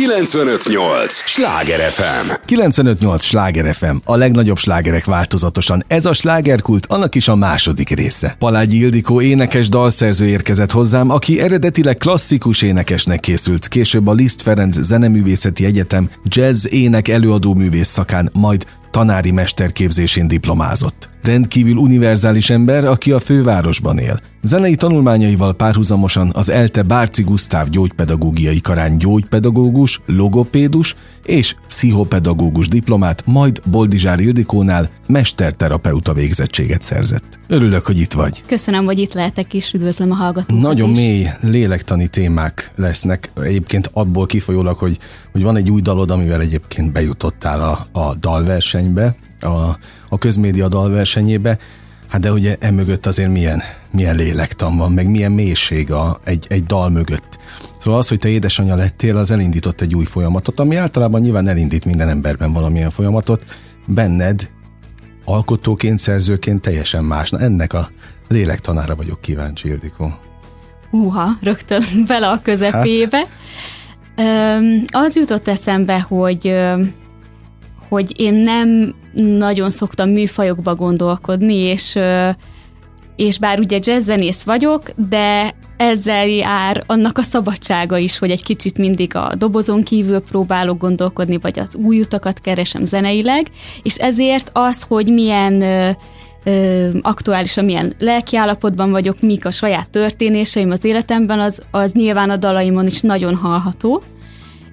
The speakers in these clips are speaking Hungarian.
958! Sláger FM! 958! Sláger FM, a legnagyobb slágerek változatosan. Ez a slágerkult, annak is a második része. Palágyi Ildikó énekes dalszerző érkezett hozzám, aki eredetileg klasszikus énekesnek készült, később a Liszt Ferenc Zeneművészeti Egyetem jazz ének előadó művész szakán, majd tanári mesterképzésén diplomázott. Rendkívül univerzális ember, aki a fővárosban él. Zenei tanulmányaival párhuzamosan az ELTE Bárci Gusztáv gyógypedagógiai karán gyógypedagógus, logopédus és pszichopedagógus diplomát, majd Boldizsár Ildikónál mesterterapeuta végzettséget szerzett. Örülök, hogy itt vagy. Köszönöm, hogy itt lehetek, és üdvözlöm a hallgatókat Nagyon is. mély lélektani témák lesznek. Egyébként abból kifolyólag, hogy, hogy van egy új dalod, amivel egyébként bejutottál a, a dalversenybe, a, a közmédia dalversenyébe. Hát de ugye emögött azért milyen, milyen lélektan van, meg milyen mélység a, egy, egy dal mögött. Szóval az, hogy te édesanyja lettél, az elindított egy új folyamatot, ami általában nyilván elindít minden emberben valamilyen folyamatot. Benned alkotóként, szerzőként teljesen más. Na ennek a lélektanára vagyok kíváncsi, Ildikó. Húha, rögtön bele a közepébe. Hát. Az jutott eszembe, hogy hogy én nem nagyon szoktam műfajokba gondolkodni, és, és bár ugye jazzzenész vagyok, de ezzel jár annak a szabadsága is, hogy egy kicsit mindig a dobozon kívül próbálok gondolkodni, vagy az új utakat keresem zeneileg, és ezért az, hogy milyen ö, ö, aktuálisan milyen lelkiállapotban vagyok, mik a saját történéseim az életemben, az, az nyilván a dalaimon is nagyon hallható,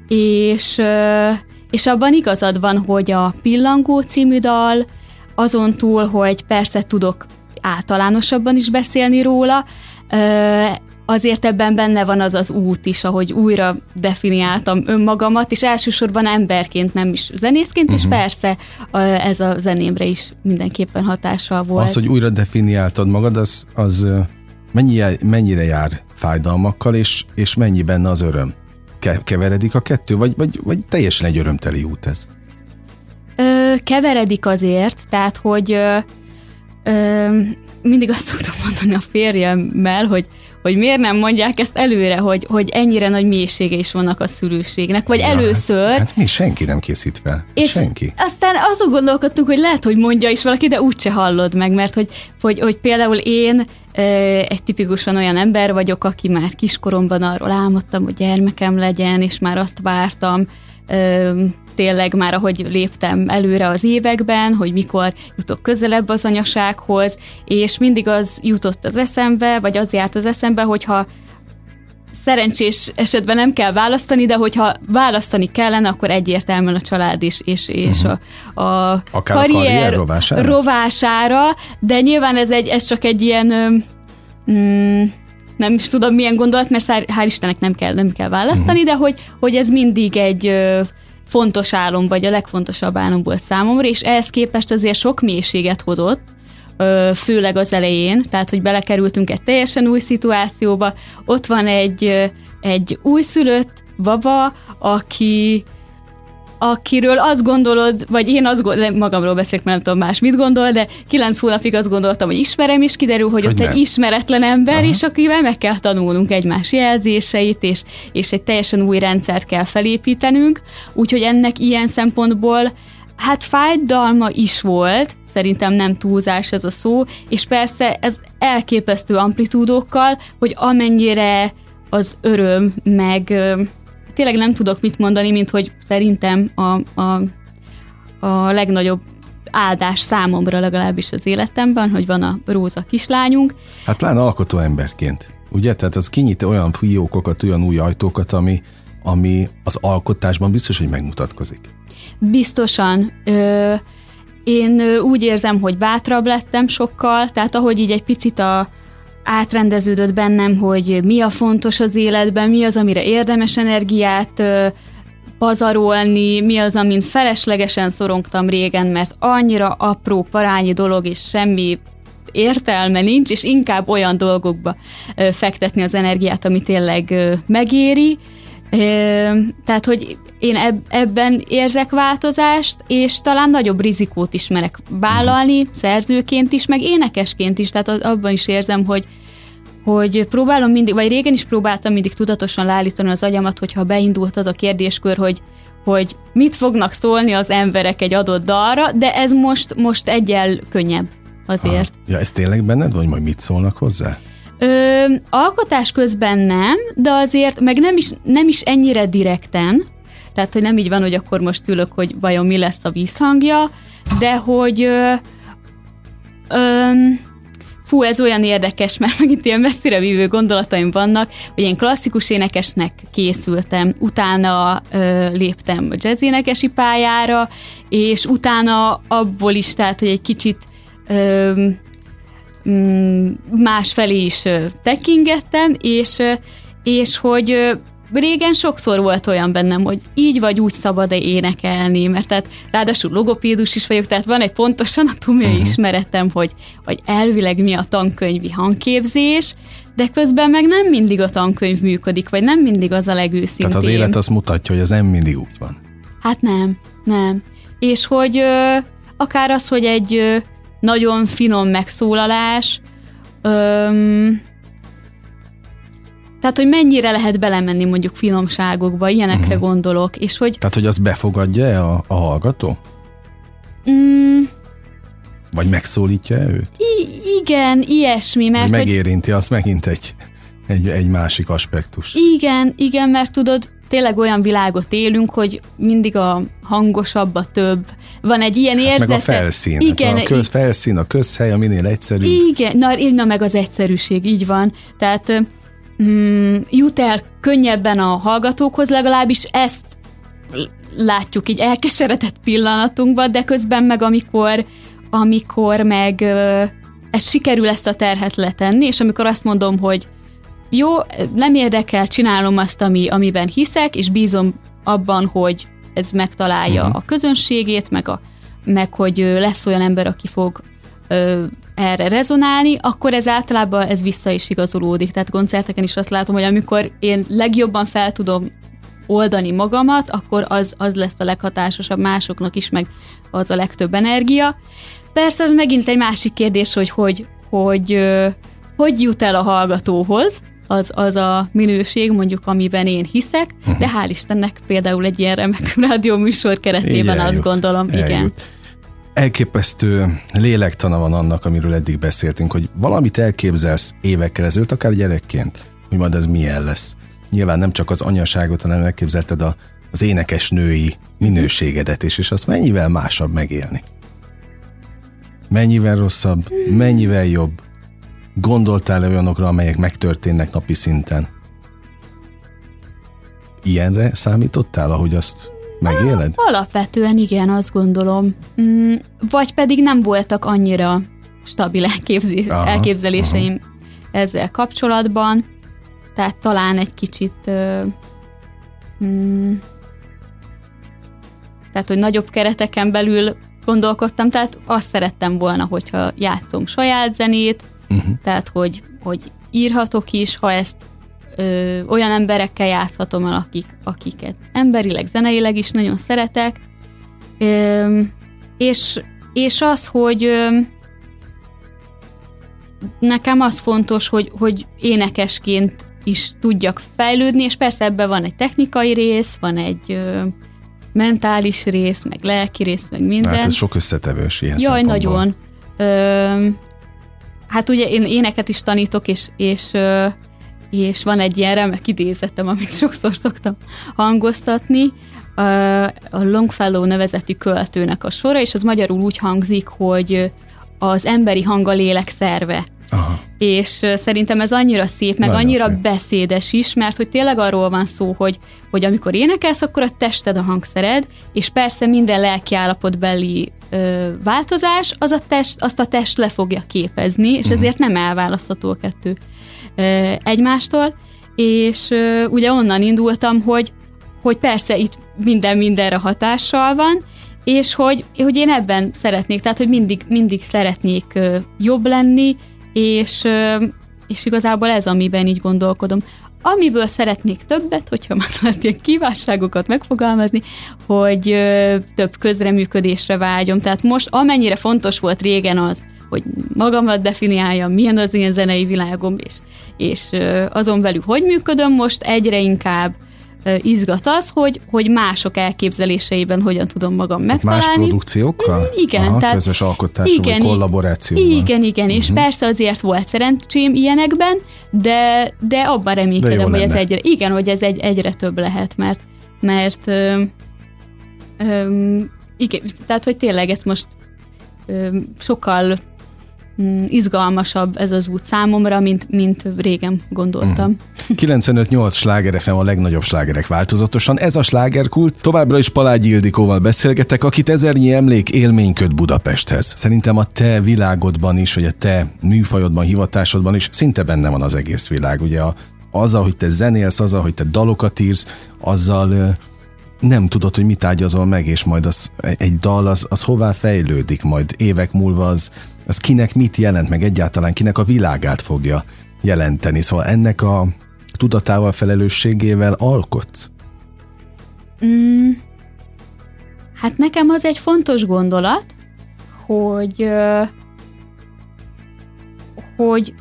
és és abban igazad van, hogy a Pillangó című dal, azon túl, hogy persze tudok általánosabban is beszélni róla, azért ebben benne van az az út is, ahogy újra definiáltam önmagamat, és elsősorban emberként, nem is zenészként, uh-huh. és mhm. persze ez a zenémre is mindenképpen hatással volt. Az, hogy újra definiáltad magad, az, az mennyire, mennyire jár fájdalmakkal, és, és mennyi benne az öröm? keveredik a kettő, vagy, vagy, vagy teljesen egy örömteli út ez? Ö, keveredik azért, tehát, hogy ö, mindig azt szoktam mondani a férjemmel, hogy, hogy miért nem mondják ezt előre, hogy, hogy ennyire nagy mélysége is vannak a szülőségnek, vagy ja, hát- először. Hát, hát mi senki nem készít fel. És senki. Aztán azon gondolkodtunk, hogy lehet, hogy mondja is valaki, de úgyse hallod meg, mert hogy, hogy, hogy például én egy tipikusan olyan ember vagyok, aki már kiskoromban arról álmodtam, hogy gyermekem legyen, és már azt vártam, tényleg már ahogy léptem előre az években, hogy mikor jutok közelebb az anyasághoz, és mindig az jutott az eszembe, vagy az járt az eszembe, hogyha szerencsés esetben nem kell választani, de hogyha választani kellene, akkor egyértelműen a család is, és, és uh-huh. a, a Akár karrier, a karrier rovására? rovására, de nyilván ez, egy, ez csak egy ilyen mm, nem is tudom milyen gondolat, mert hál' Istennek nem kell, nem kell választani, uh-huh. de hogy, hogy ez mindig egy fontos álom, vagy a legfontosabb álom volt számomra, és ehhez képest azért sok mélységet hozott, főleg az elején, tehát hogy belekerültünk egy teljesen új szituációba. Ott van egy, egy újszülött baba, aki akiről azt gondolod, vagy én azt gondolom, magamról beszélek, mert nem tudom más mit gondol, de kilenc hónapig azt gondoltam, hogy ismerem, és kiderül, hogy, hogy ott nem. egy ismeretlen ember, Aha. és akivel meg kell tanulnunk egymás jelzéseit, és, és egy teljesen új rendszert kell felépítenünk, úgyhogy ennek ilyen szempontból hát fájdalma is volt, szerintem nem túlzás ez a szó, és persze ez elképesztő amplitúdókkal, hogy amennyire az öröm, meg tényleg nem tudok mit mondani, mint hogy szerintem a, a, a legnagyobb áldás számomra legalábbis az életemben, hogy van a Róza kislányunk. Hát pláne alkotó emberként, ugye? Tehát az kinyit olyan fiókokat, olyan új ajtókat, ami, ami az alkotásban biztos, hogy megmutatkozik. Biztosan. Ö, én úgy érzem, hogy bátrabb lettem sokkal, tehát ahogy így egy picit a, átrendeződött bennem, hogy mi a fontos az életben, mi az, amire érdemes energiát pazarolni, mi az, amin feleslegesen szorongtam régen, mert annyira apró, parányi dolog, és semmi értelme nincs, és inkább olyan dolgokba fektetni az energiát, ami tényleg megéri. Tehát, hogy én ebben érzek változást, és talán nagyobb rizikót is merek vállalni, szerzőként is, meg énekesként is, tehát abban is érzem, hogy, hogy próbálom mindig, vagy régen is próbáltam mindig tudatosan leállítani az agyamat, hogyha beindult az a kérdéskör, hogy hogy mit fognak szólni az emberek egy adott dalra, de ez most, most egyel könnyebb azért. Aha. Ja, ez tényleg benned, vagy majd mit szólnak hozzá? Ö, alkotás közben nem, de azért, meg nem is, nem is ennyire direkten, tehát, hogy nem így van, hogy akkor most ülök, hogy vajon mi lesz a vízhangja, de hogy ö, ö, fú, ez olyan érdekes, mert megint ilyen messzire vívő gondolataim vannak, hogy én klasszikus énekesnek készültem, utána ö, léptem jazz énekesi pályára, és utána abból is, tehát, hogy egy kicsit ö, más felé is tekingettem, és, és hogy régen sokszor volt olyan bennem, hogy így vagy úgy szabad-e énekelni, mert tehát ráadásul logopédus is vagyok, tehát van egy pontos anatómiai uh-huh. ismeretem, hogy, hogy elvileg mi a tankönyvi hangképzés, de közben meg nem mindig a tankönyv működik, vagy nem mindig az a legőszintébb. Tehát az élet azt mutatja, hogy ez nem mindig úgy van. Hát nem, nem. És hogy ö, akár az, hogy egy nagyon finom megszólalás, öm, tehát, hogy mennyire lehet belemenni mondjuk finomságokba, ilyenekre uh-huh. gondolok, és hogy... Tehát, hogy az befogadja a, a hallgató? Mm, Vagy megszólítja őt? I- igen, ilyesmi, mert... Hogy megérinti, hogy, azt megint egy, egy, egy másik aspektus. Igen, igen, mert tudod, tényleg olyan világot élünk, hogy mindig a hangosabb, a több. Van egy ilyen érzete. Hát meg a felszín. Igen. Hát a köz, felszín, a közhely, a minél egyszerűbb. Igen, na, na meg az egyszerűség, így van. Tehát mm, jut el könnyebben a hallgatókhoz, legalábbis ezt látjuk így elkeseredett pillanatunkban, de közben meg amikor, amikor meg ez sikerül ezt a terhet letenni, és amikor azt mondom, hogy jó, nem érdekel, csinálom azt, ami, amiben hiszek, és bízom abban, hogy ez megtalálja uh-huh. a közönségét, meg, a, meg hogy lesz olyan ember, aki fog ö, erre rezonálni, akkor ez általában ez vissza is igazolódik. Tehát koncerteken is azt látom, hogy amikor én legjobban fel tudom oldani magamat, akkor az, az lesz a leghatásosabb másoknak is, meg az a legtöbb energia. Persze ez megint egy másik kérdés, hogy hogy, hogy, hogy, hogy jut el a hallgatóhoz, az, az a minőség, mondjuk, amiben én hiszek, de hál' Istennek például egy ilyen remek rádióműsor keretében Igen, azt eljut, gondolom, eljut. igen. Elképesztő lélektana van annak, amiről eddig beszéltünk, hogy valamit elképzelsz évekkel ezelőtt, akár gyerekként, hogy majd ez milyen lesz. Nyilván nem csak az anyaságot, hanem elképzelted a, az énekes női minőségedet is, és azt mennyivel másabb megélni. Mennyivel rosszabb, mennyivel jobb, Gondoltál -e olyanokra, amelyek megtörténnek napi szinten? Ilyenre számítottál, ahogy azt megéled? Alapvetően igen, azt gondolom. Mm, vagy pedig nem voltak annyira stabil elképzé- aha, elképzeléseim aha. ezzel kapcsolatban, tehát talán egy kicsit mm, tehát, hogy nagyobb kereteken belül gondolkodtam, tehát azt szerettem volna, hogyha játszom saját zenét, Uh-huh. Tehát, hogy, hogy írhatok is, ha ezt ö, olyan emberekkel játszhatom el, akik, akiket emberileg, zeneileg is nagyon szeretek. Ö, és, és az, hogy ö, nekem az fontos, hogy, hogy énekesként is tudjak fejlődni, és persze ebben van egy technikai rész, van egy ö, mentális rész, meg lelki rész, meg minden. Hát ez sok összetevős ilyen Jaj, nagyon. Ö, hát ugye én éneket is tanítok, és, és, és van egy ilyen remek idézetem, amit sokszor szoktam hangoztatni, a Longfellow nevezetű költőnek a sora, és az magyarul úgy hangzik, hogy az emberi hang a lélek szerve. Aha. És szerintem ez annyira szép, meg Nagyon annyira szép. beszédes is, mert hogy tényleg arról van szó, hogy, hogy amikor énekelsz, akkor a tested a hangszered, és persze minden lelki állapotbeli ö, változás, az a test, azt a test le fogja képezni, és uh-huh. ezért nem elválasztható a kettő ö, egymástól. És ö, ugye onnan indultam, hogy, hogy persze itt minden mindenre hatással van, és hogy, hogy én ebben szeretnék, tehát hogy mindig, mindig szeretnék ö, jobb lenni, és, ö, és igazából ez, amiben így gondolkodom. Amiből szeretnék többet, hogyha már lehet ilyen kívánságokat megfogalmazni, hogy ö, több közreműködésre vágyom. Tehát most amennyire fontos volt régen az, hogy magamat definiáljam, milyen az én zenei világom, és, és azon belül hogy működöm most, egyre inkább izgat az, hogy, hogy mások elképzeléseiben hogyan tudom magam tehát megtalálni. Más produkciókkal? Mm, igen. Aha, tehát, közös alkotás igen, vagy kollaboráció. Igen, igen, és uh-huh. persze azért volt szerencsém ilyenekben, de, de abban reménykedem, de hogy ez egyre, igen, hogy ez egy, egyre több lehet, mert, mert ö, ö, igen, tehát, hogy tényleg ezt most ö, sokkal izgalmasabb ez az út számomra, mint, mint régen gondoltam. Mm. 95-8 sláger FM a legnagyobb slágerek változatosan. Ez a slágerkult. Továbbra is Palágyi Ildikóval beszélgetek, akit ezernyi emlék élmény köt Budapesthez. Szerintem a te világodban is, vagy a te műfajodban, hivatásodban is szinte benne van az egész világ. Ugye a, azzal, hogy te zenélsz, azzal, hogy te dalokat írsz, azzal nem tudod, hogy mit ágyazol meg, és majd az, egy dal az, az hová fejlődik, majd évek múlva az, az kinek mit jelent, meg egyáltalán kinek a világát fogja jelenteni. Szóval ennek a tudatával, felelősségével alkotsz? Mm, hát nekem az egy fontos gondolat, hogy hogy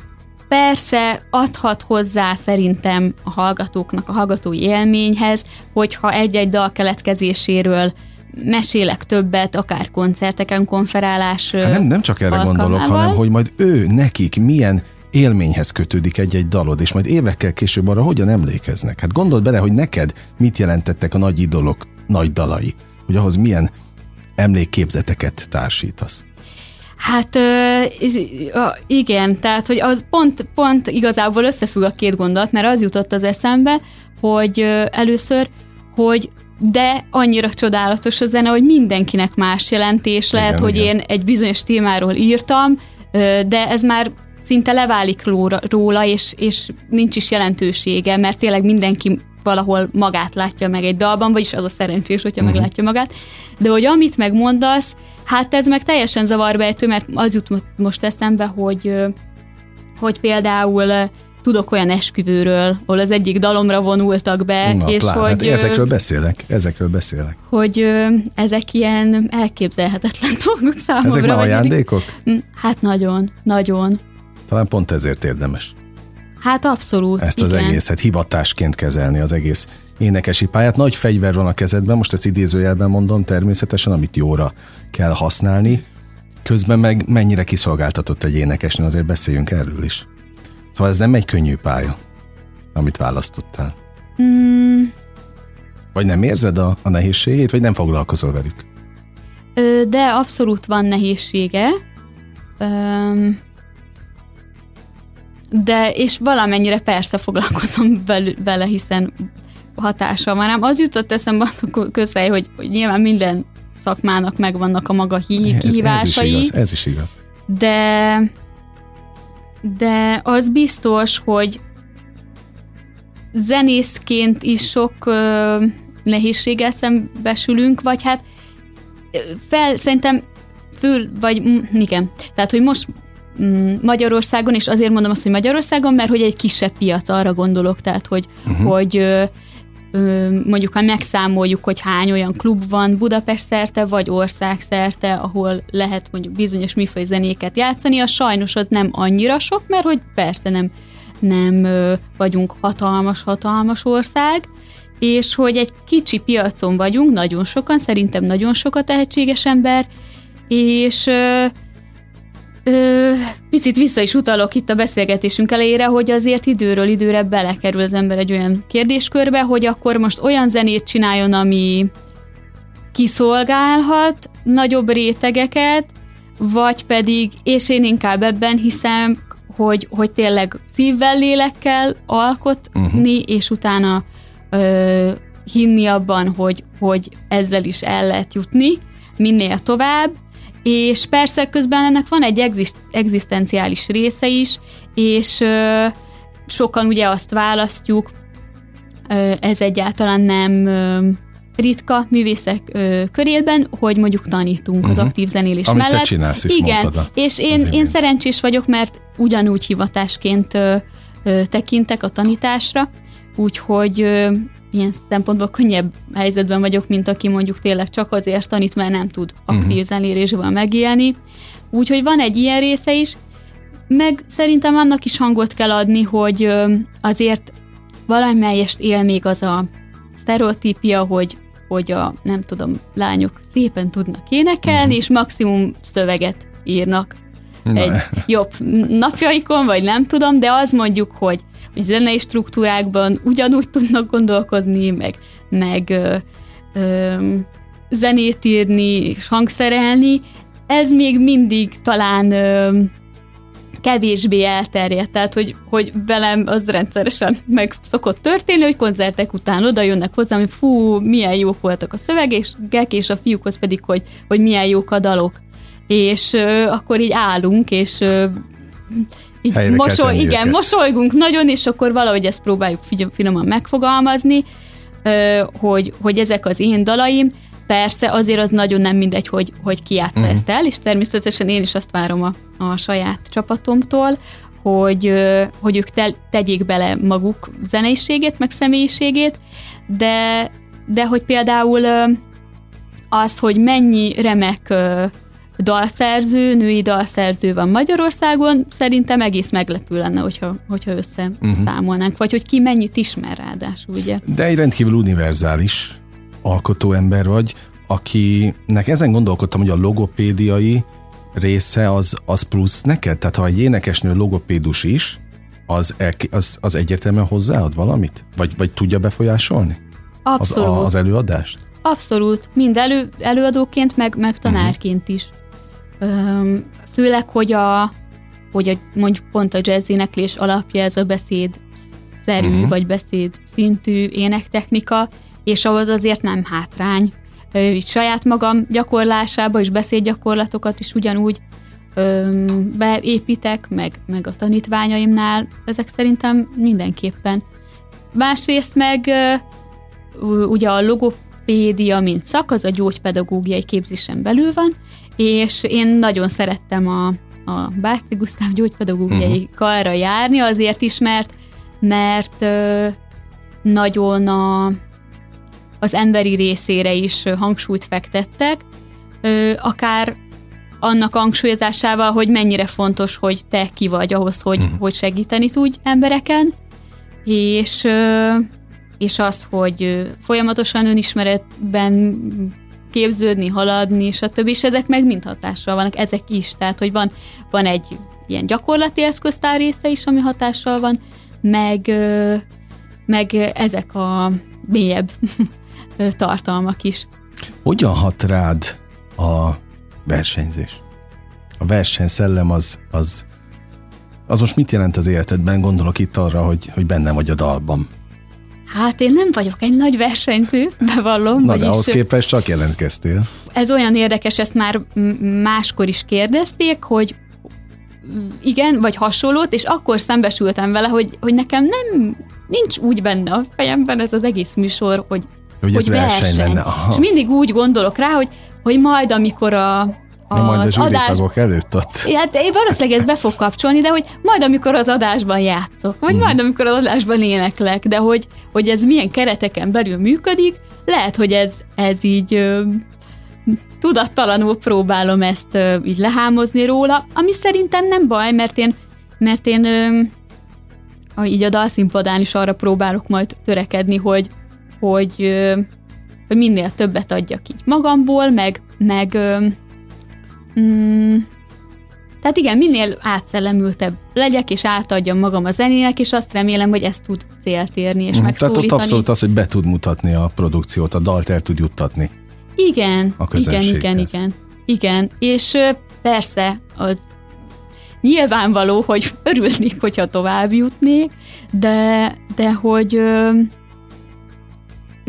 Persze adhat hozzá szerintem a hallgatóknak, a hallgatói élményhez, hogyha egy-egy dal keletkezéséről mesélek többet, akár koncerteken, konferálás hát nem, nem csak erre alkalmával. gondolok, hanem hogy majd ő, nekik milyen élményhez kötődik egy-egy dalod, és majd évekkel később arra hogyan emlékeznek. Hát gondold bele, hogy neked mit jelentettek a nagy idolok nagy dalai, hogy ahhoz milyen emlékképzeteket társítasz. Hát igen, tehát hogy az pont, pont igazából összefügg a két gondolat, mert az jutott az eszembe, hogy először, hogy de annyira csodálatos a zene, hogy mindenkinek más jelentés lehet, igen, hogy igen. én egy bizonyos témáról írtam, de ez már szinte leválik róla, és, és nincs is jelentősége, mert tényleg mindenki valahol magát látja meg egy dalban, vagyis az a szerencsés, hogyha uh-huh. meglátja magát. De hogy amit megmondasz, hát ez meg teljesen zavarbejtő, mert az jut most eszembe, hogy, hogy például tudok olyan esküvőről, ahol az egyik dalomra vonultak be, Na, és lát, hogy... Hát ezekről beszélek, ezekről beszélek. Hogy ezek ilyen elképzelhetetlen dolgok számomra. Ezek már ajándékok? Hm, hát nagyon, nagyon. Talán pont ezért érdemes. Hát abszolút. Ezt az igen. egészet hivatásként kezelni, az egész énekesi pályát. Nagy fegyver van a kezedben, most ezt idézőjelben mondom természetesen, amit jóra kell használni. Közben meg mennyire kiszolgáltatott egy énekesnő, azért beszéljünk erről is. Szóval ez nem egy könnyű pálya, amit választottál. Mm. Vagy nem érzed a, a nehézségét, vagy nem foglalkozol velük? Ö, de abszolút van nehézsége. Öm, de és valamennyire persze foglalkozom vele, hiszen hatása van rám. Az jutott eszembe az a közhely, hogy, hogy nyilván minden szakmának megvannak a maga kihívásai. Ez, ez is igaz, ez is igaz. De, de az biztos, hogy zenészként is sok ö, nehézséggel szembesülünk, vagy hát fel, szerintem föl, vagy igen, tehát, hogy most Magyarországon, és azért mondom azt, hogy Magyarországon, mert hogy egy kisebb piac, arra gondolok, tehát hogy, uh-huh. hogy mondjuk ha megszámoljuk, hogy hány olyan klub van Budapest szerte, vagy ország szerte, ahol lehet mondjuk bizonyos mifaj zenéket játszani, a sajnos az nem annyira sok, mert hogy persze nem, nem vagyunk hatalmas-hatalmas ország, és hogy egy kicsi piacon vagyunk, nagyon sokan, szerintem nagyon sok a tehetséges ember, és Ö, picit vissza is utalok itt a beszélgetésünk elejére, hogy azért időről időre belekerül az ember egy olyan kérdéskörbe, hogy akkor most olyan zenét csináljon, ami kiszolgálhat nagyobb rétegeket, vagy pedig, és én inkább ebben hiszem, hogy, hogy tényleg szívvel, lélekkel alkotni, uh-huh. és utána ö, hinni abban, hogy, hogy ezzel is el lehet jutni minél tovább, és persze közben ennek van egy exist, egzisztenciális része is, és ö, sokan ugye azt választjuk, ö, ez egyáltalán nem ö, ritka művészek ö, körében, hogy mondjuk tanítunk uh-huh. az mhm. aktív zenélés Amit mellett. Te csinálsz is Igen, és én, én szerencsés vagyok, mert ugyanúgy hivatásként ö, ö, tekintek a tanításra, úgyhogy ö, ilyen szempontból könnyebb helyzetben vagyok, mint aki mondjuk tényleg csak azért tanít, mert nem tud aktív uh-huh. zenélésből megélni. Úgyhogy van egy ilyen része is, meg szerintem annak is hangot kell adni, hogy azért valamelyest él még az a sztereotípia, hogy, hogy a, nem tudom, lányok szépen tudnak énekelni, uh-huh. és maximum szöveget írnak Na. egy jobb napjaikon, vagy nem tudom, de az mondjuk, hogy, hogy zenei struktúrákban ugyanúgy tudnak gondolkodni, meg, meg ö, ö, zenét írni, és hangszerelni, ez még mindig talán ö, kevésbé elterjedt, tehát hogy, hogy velem az rendszeresen meg szokott történni, hogy koncertek után oda jönnek hozzám, hogy fú, milyen jók voltak a szövegek, és a fiúkhoz pedig, hogy, hogy milyen jók a dalok. És ö, akkor így állunk, és ö, így mosoly, igen, őket. mosolygunk nagyon, és akkor valahogy ezt próbáljuk finoman megfogalmazni, hogy, hogy ezek az én dalaim, Persze, azért az nagyon nem mindegy, hogy, hogy ki játsza uh-huh. ezt el, és természetesen én is azt várom a, a saját csapatomtól, hogy, hogy ők te, tegyék bele maguk zeneiségét, meg személyiségét, de, de hogy például az, hogy mennyi remek dalszerző, női dalszerző van Magyarországon, szerintem egész meglepő lenne, hogyha, hogyha összeszámolnánk, uh-huh. vagy hogy ki mennyit ismer ráadásul, ugye. De egy rendkívül univerzális alkotó ember vagy, akinek ezen gondolkodtam, hogy a logopédiai része az, az plusz neked? Tehát ha egy énekesnő logopédus is, az, az, az egyértelműen hozzáad valamit? Vagy, vagy tudja befolyásolni? Abszolút. Az, az előadást? Abszolút. Mind elő, előadóként, meg, meg tanárként is. Öm, főleg, hogy a, hogy a, mondjuk pont a jazz éneklés alapja ez a beszéd szerű, uh-huh. vagy beszéd szintű énektechnika, és ahhoz azért nem hátrány. Így saját magam gyakorlásába és beszédgyakorlatokat is ugyanúgy beépítek, meg, meg a tanítványaimnál, ezek szerintem mindenképpen. Másrészt meg ugye a logopédia, mint szak, az a gyógypedagógiai képzésen belül van, és én nagyon szerettem a, a Bárci Gusztáv gyógypedagógiai uh-huh. karra járni, azért is, mert, mert nagyon a, az emberi részére is hangsúlyt fektettek, akár annak hangsúlyozásával, hogy mennyire fontos, hogy te ki vagy ahhoz, hogy, uh-huh. hogy segíteni tudj embereken, és, és az, hogy folyamatosan önismeretben képződni, haladni, stb. És ezek meg mind hatással vannak, ezek is. Tehát, hogy van, van egy ilyen gyakorlati eszköztár része is, ami hatással van, meg, meg ezek a mélyebb tartalmak is. Hogyan hat rád a versenyzés? A versenyszellem az, az, az most mit jelent az életedben? Gondolok itt arra, hogy, hogy benne vagy a dalban. Hát én nem vagyok egy nagy versenyző, bevallom. Na de ahhoz képest csak jelentkeztél. Ez olyan érdekes, ezt már máskor is kérdezték, hogy igen, vagy hasonlót, és akkor szembesültem vele, hogy, hogy nekem nem, nincs úgy benne a fejemben ez az egész műsor, hogy hogy, hogy ez verseny, verseny lenne. Aha. És mindig úgy gondolok rá, hogy, hogy majd amikor a, a majd az adás... előtt ott. Hát én valószínűleg ez be fog kapcsolni, de hogy majd amikor az adásban játszok, vagy mm. majd amikor az adásban éneklek, de hogy, hogy ez milyen kereteken belül működik, lehet, hogy ez, ez így ö, tudattalanul próbálom ezt ö, így lehámozni róla, ami szerintem nem baj, mert én, mert én ö, a, így a dalszínpadán is arra próbálok majd törekedni, hogy, hogy, hogy minél többet adjak így magamból, meg, meg mm, tehát igen, minél átszellemültebb legyek, és átadjam magam a zenének, és azt remélem, hogy ezt tud célt érni, és mm, megszólítani. Tehát ott abszolút az, hogy be tud mutatni a produkciót, a dalt el tud juttatni. Igen, igen, igen, igen. Igen, és persze az nyilvánvaló, hogy örülnék, hogyha tovább jutnék, de, de hogy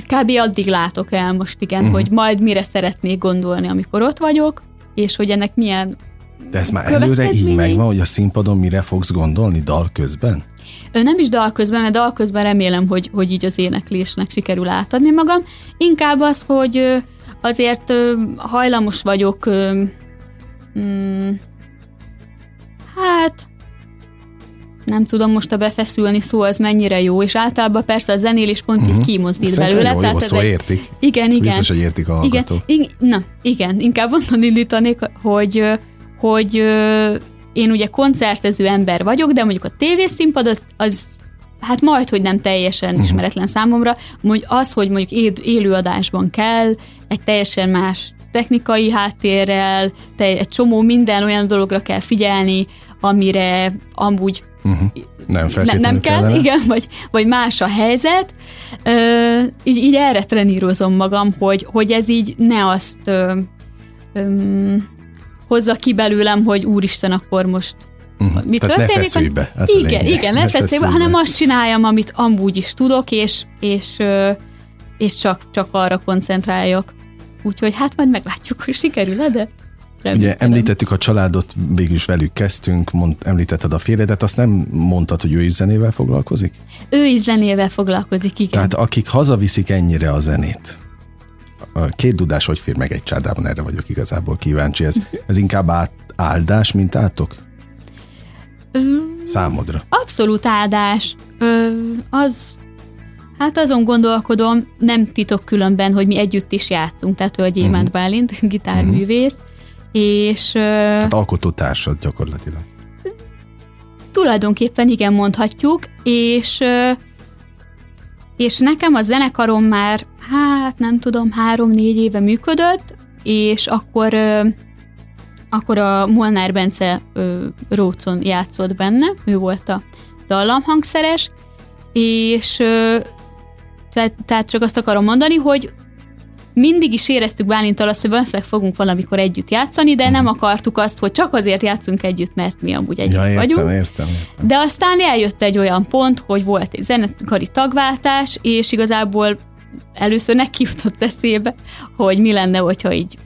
kb. addig látok el most, igen, uh-huh. hogy majd mire szeretnék gondolni, amikor ott vagyok, és hogy ennek milyen De ez már előre így megvan, hogy a színpadon mire fogsz gondolni dal közben? Nem is dal közben, mert dal közben remélem, hogy, hogy így az éneklésnek sikerül átadni magam. Inkább az, hogy azért hajlamos vagyok mm, hát nem tudom most a befeszülni szó az mennyire jó, és általában persze a zenélés pont uh-huh. így mhm. kimozdít Szerintem belőle. Jó, tehát jó szó, egy... értik. Igen, igen. Biztos, hogy értik a hallgatók. Igen, igen, na, igen, inkább onnan indítanék, hogy, hogy én ugye koncertező ember vagyok, de mondjuk a tévészínpad az, az hát majd, hogy nem teljesen uh-huh. ismeretlen számomra, hogy az, hogy mondjuk élőadásban kell, egy teljesen más technikai háttérrel, te, egy csomó minden olyan dologra kell figyelni, amire amúgy uh-huh. nem, nem kell, kellene. igen, vagy, vagy más a helyzet. Ö, így, így erre trenírozom magam, hogy, hogy ez így ne azt ö, ö, hozza ki belőlem, hogy úristen, akkor most uh-huh. mi Tehát történik? Ne be, igen, igen, ne, ne feszülj be, hanem azt csináljam, amit amúgy is tudok, és, és, és csak, csak arra koncentráljak. Úgyhogy hát majd meglátjuk, hogy sikerül-e, de Ugye említettük a családot, végül is velük kezdtünk, mond, említetted a férjedet, azt nem mondtad, hogy ő is zenével foglalkozik? Ő is zenével foglalkozik, igen. Tehát akik hazaviszik ennyire a zenét, a két dudás hogy fér meg egy csádában, erre vagyok igazából kíváncsi. Ez, ez inkább át, áldás, mint átok? Számodra. Abszolút áldás. Ö, az, hát azon gondolkodom, nem titok különben, hogy mi együtt is játszunk, tehát Gyémánt uh-huh. Bálint, gitárművész, uh-huh. És... Hát alkotótársad gyakorlatilag. Tulajdonképpen igen mondhatjuk, és és nekem a zenekarom már, hát nem tudom, három-négy éve működött, és akkor akkor a Molnár Bence Rócon játszott benne, ő volt a dallamhangszeres, és tehát, tehát csak azt akarom mondani, hogy mindig is éreztük Bálintal azt, hogy valószínűleg fogunk valamikor együtt játszani, de nem akartuk azt, hogy csak azért játszunk együtt, mert mi amúgy együtt ja, értem, vagyunk. Értem, értem. De aztán eljött egy olyan pont, hogy volt egy zenekari tagváltás, és igazából először neki jutott eszébe, hogy mi lenne, hogyha így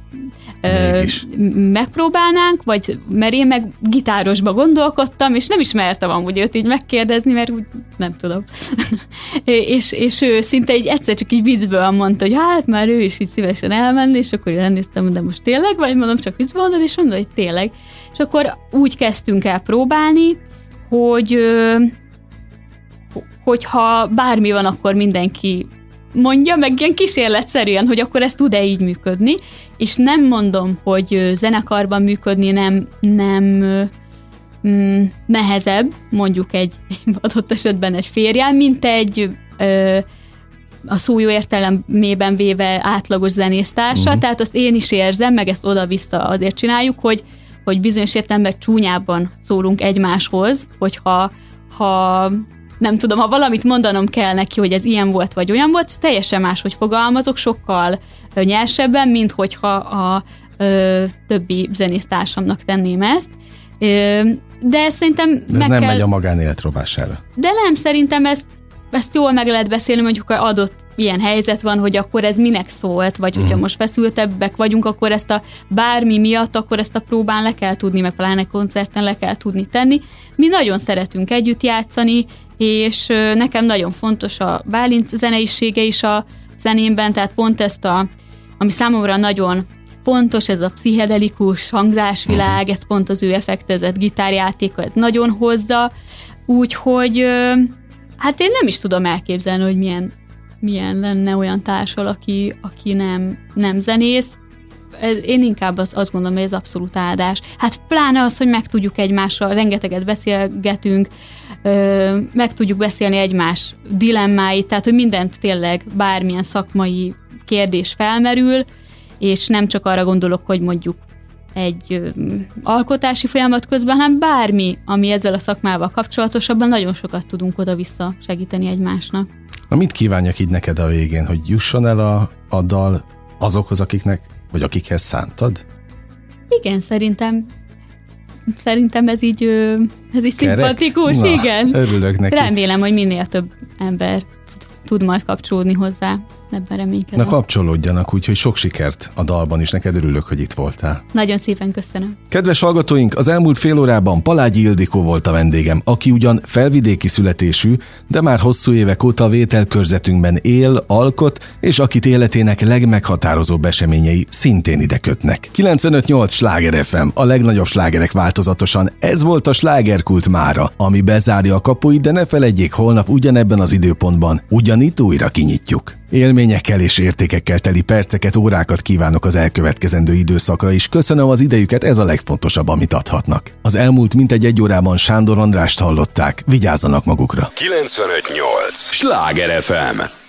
Mégis. megpróbálnánk, vagy mert én meg gitárosba gondolkodtam, és nem ismertem amúgy őt így megkérdezni, mert úgy nem tudom. és, és ő szinte egy egyszer csak így viccből mondta, hogy hát már ő is így szívesen elmenni, és akkor én elnéztem, de most tényleg, vagy mondom, csak viccből mondod, és mondom, hogy tényleg. És akkor úgy kezdtünk el próbálni, hogy hogyha bármi van, akkor mindenki mondja, meg ilyen kísérletszerűen, hogy akkor ez tud-e így működni, és nem mondom, hogy zenekarban működni nem, nem mm, nehezebb, mondjuk egy adott esetben egy férjel, mint egy ö, a szó jó értelemében véve átlagos zenésztársa, uh-huh. tehát azt én is érzem, meg ezt oda-vissza azért csináljuk, hogy, hogy bizonyos értelemben csúnyában szólunk egymáshoz, hogyha ha nem tudom, ha valamit mondanom kell neki, hogy ez ilyen volt, vagy olyan volt, teljesen máshogy fogalmazok, sokkal nyersebben, mint hogyha a ö, többi zenésztársamnak tenném ezt. Ö, de szerintem de ez nem kell... megy a magánélet rovására. De nem, szerintem ezt, ezt jól meg lehet beszélni, mondjuk adott ilyen helyzet van, hogy akkor ez minek szólt, vagy hogyha uh-huh. most feszültebbek vagyunk, akkor ezt a bármi miatt, akkor ezt a próbán le kell tudni, meg pláne koncerten le kell tudni tenni. Mi nagyon szeretünk együtt játszani, és nekem nagyon fontos a Bálint zeneisége is a zenémben, tehát pont ezt a, ami számomra nagyon fontos, ez a pszichedelikus hangzásvilág, ez pont az ő effektezett gitárjátéka, ez nagyon hozza, úgyhogy hát én nem is tudom elképzelni, hogy milyen, milyen lenne olyan társal, aki, aki nem, nem zenész, én inkább azt, azt gondolom, hogy ez abszolút áldás. Hát pláne az, hogy meg tudjuk egymással, rengeteget beszélgetünk, meg tudjuk beszélni egymás dilemmáit, tehát hogy mindent tényleg bármilyen szakmai kérdés felmerül, és nem csak arra gondolok, hogy mondjuk egy ö, alkotási folyamat közben, hanem bármi, ami ezzel a szakmával kapcsolatosabban, nagyon sokat tudunk oda-vissza segíteni egymásnak. Na mit kívánjak így neked a végén, hogy jusson el a, a dal azokhoz, akiknek vagy akikhez szántad? Igen, szerintem szerintem ez így, ez így szimpatikus, Na, igen. Örülök neki. Remélem, hogy minél több ember tud majd kapcsolódni hozzá ebben reménykedem. Na kapcsolódjanak, úgyhogy sok sikert a dalban is, neked örülök, hogy itt voltál. Nagyon szépen köszönöm. Kedves hallgatóink, az elmúlt fél órában Palágyi Ildikó volt a vendégem, aki ugyan felvidéki születésű, de már hosszú évek óta vételkörzetünkben él, alkot, és akit életének legmeghatározóbb eseményei szintén ide kötnek. 958 Sláger FM, a legnagyobb slágerek változatosan. Ez volt a slágerkult mára, ami bezárja a kapuit, de ne felejtjék, holnap ugyanebben az időpontban ugyanitt újra kinyitjuk. Élményekkel és értékekkel teli perceket, órákat kívánok az elkövetkezendő időszakra is. Köszönöm az idejüket, ez a legfontosabb, amit adhatnak. Az elmúlt mintegy egy órában Sándor Andrást hallották. Vigyázzanak magukra. 958! Sláger FM!